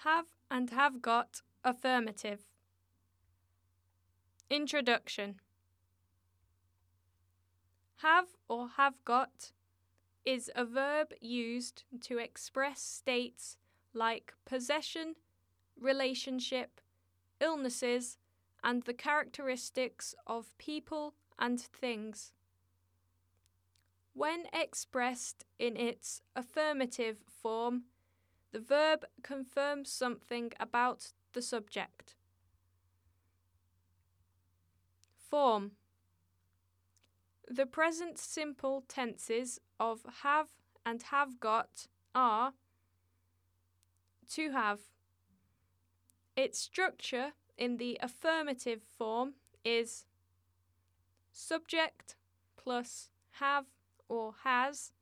Have and have got affirmative. Introduction Have or have got is a verb used to express states like possession, relationship, illnesses, and the characteristics of people and things. When expressed in its affirmative form, the verb confirms something about the subject. Form The present simple tenses of have and have got are to have. Its structure in the affirmative form is subject plus have or has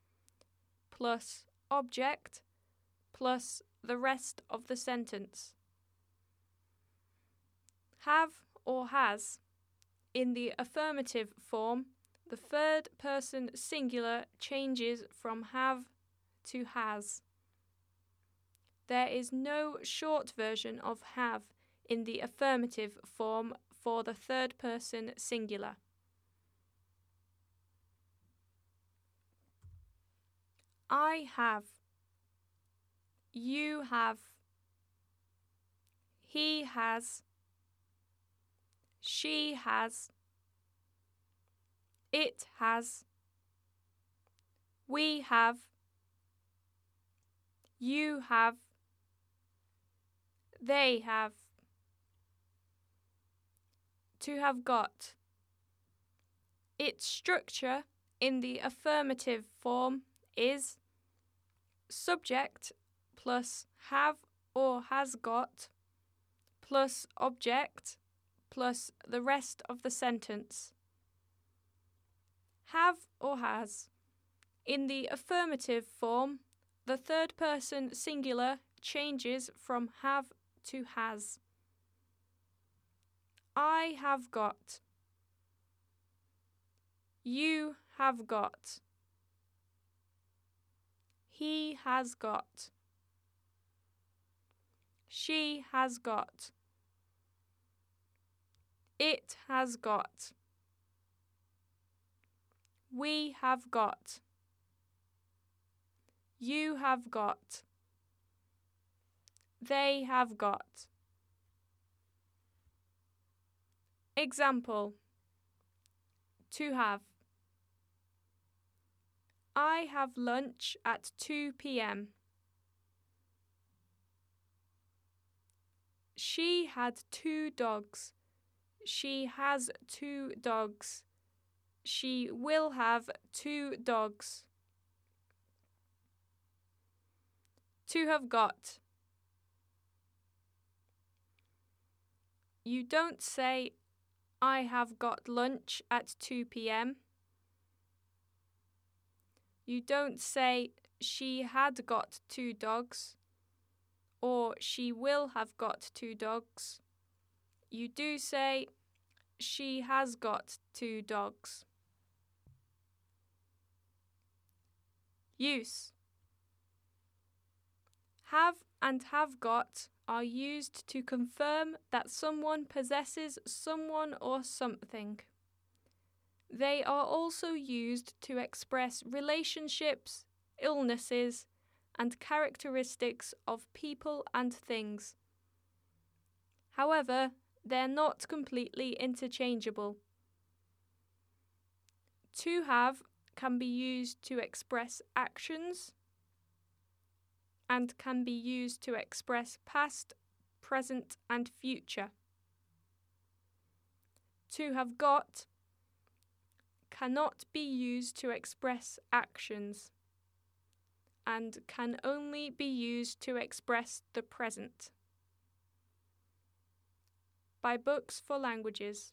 plus object plus the rest of the sentence. Have or has. In the affirmative form, the third person singular changes from have to has. There is no short version of have in the affirmative form for the third person singular. I have. You have. He has. She has. It has. We have. You have. They have. To have got. Its structure in the affirmative form is subject plus have or has got plus object plus the rest of the sentence. Have or has. In the affirmative form, the third person singular changes from have to has. I have got. You have got. He has got. She has got. It has got. We have got. You have got. They have got. Example To have. I have lunch at 2 pm. She had two dogs. She has two dogs. She will have two dogs. To have got. You don't say, I have got lunch at 2 pm. You don't say, she had got two dogs or she will have got two dogs. You do say, she has got two dogs. Use Have and have got are used to confirm that someone possesses someone or something. They are also used to express relationships, illnesses, and characteristics of people and things. However, they're not completely interchangeable. To have can be used to express actions and can be used to express past, present, and future. To have got cannot be used to express actions and can only be used to express the present. By Books for Languages.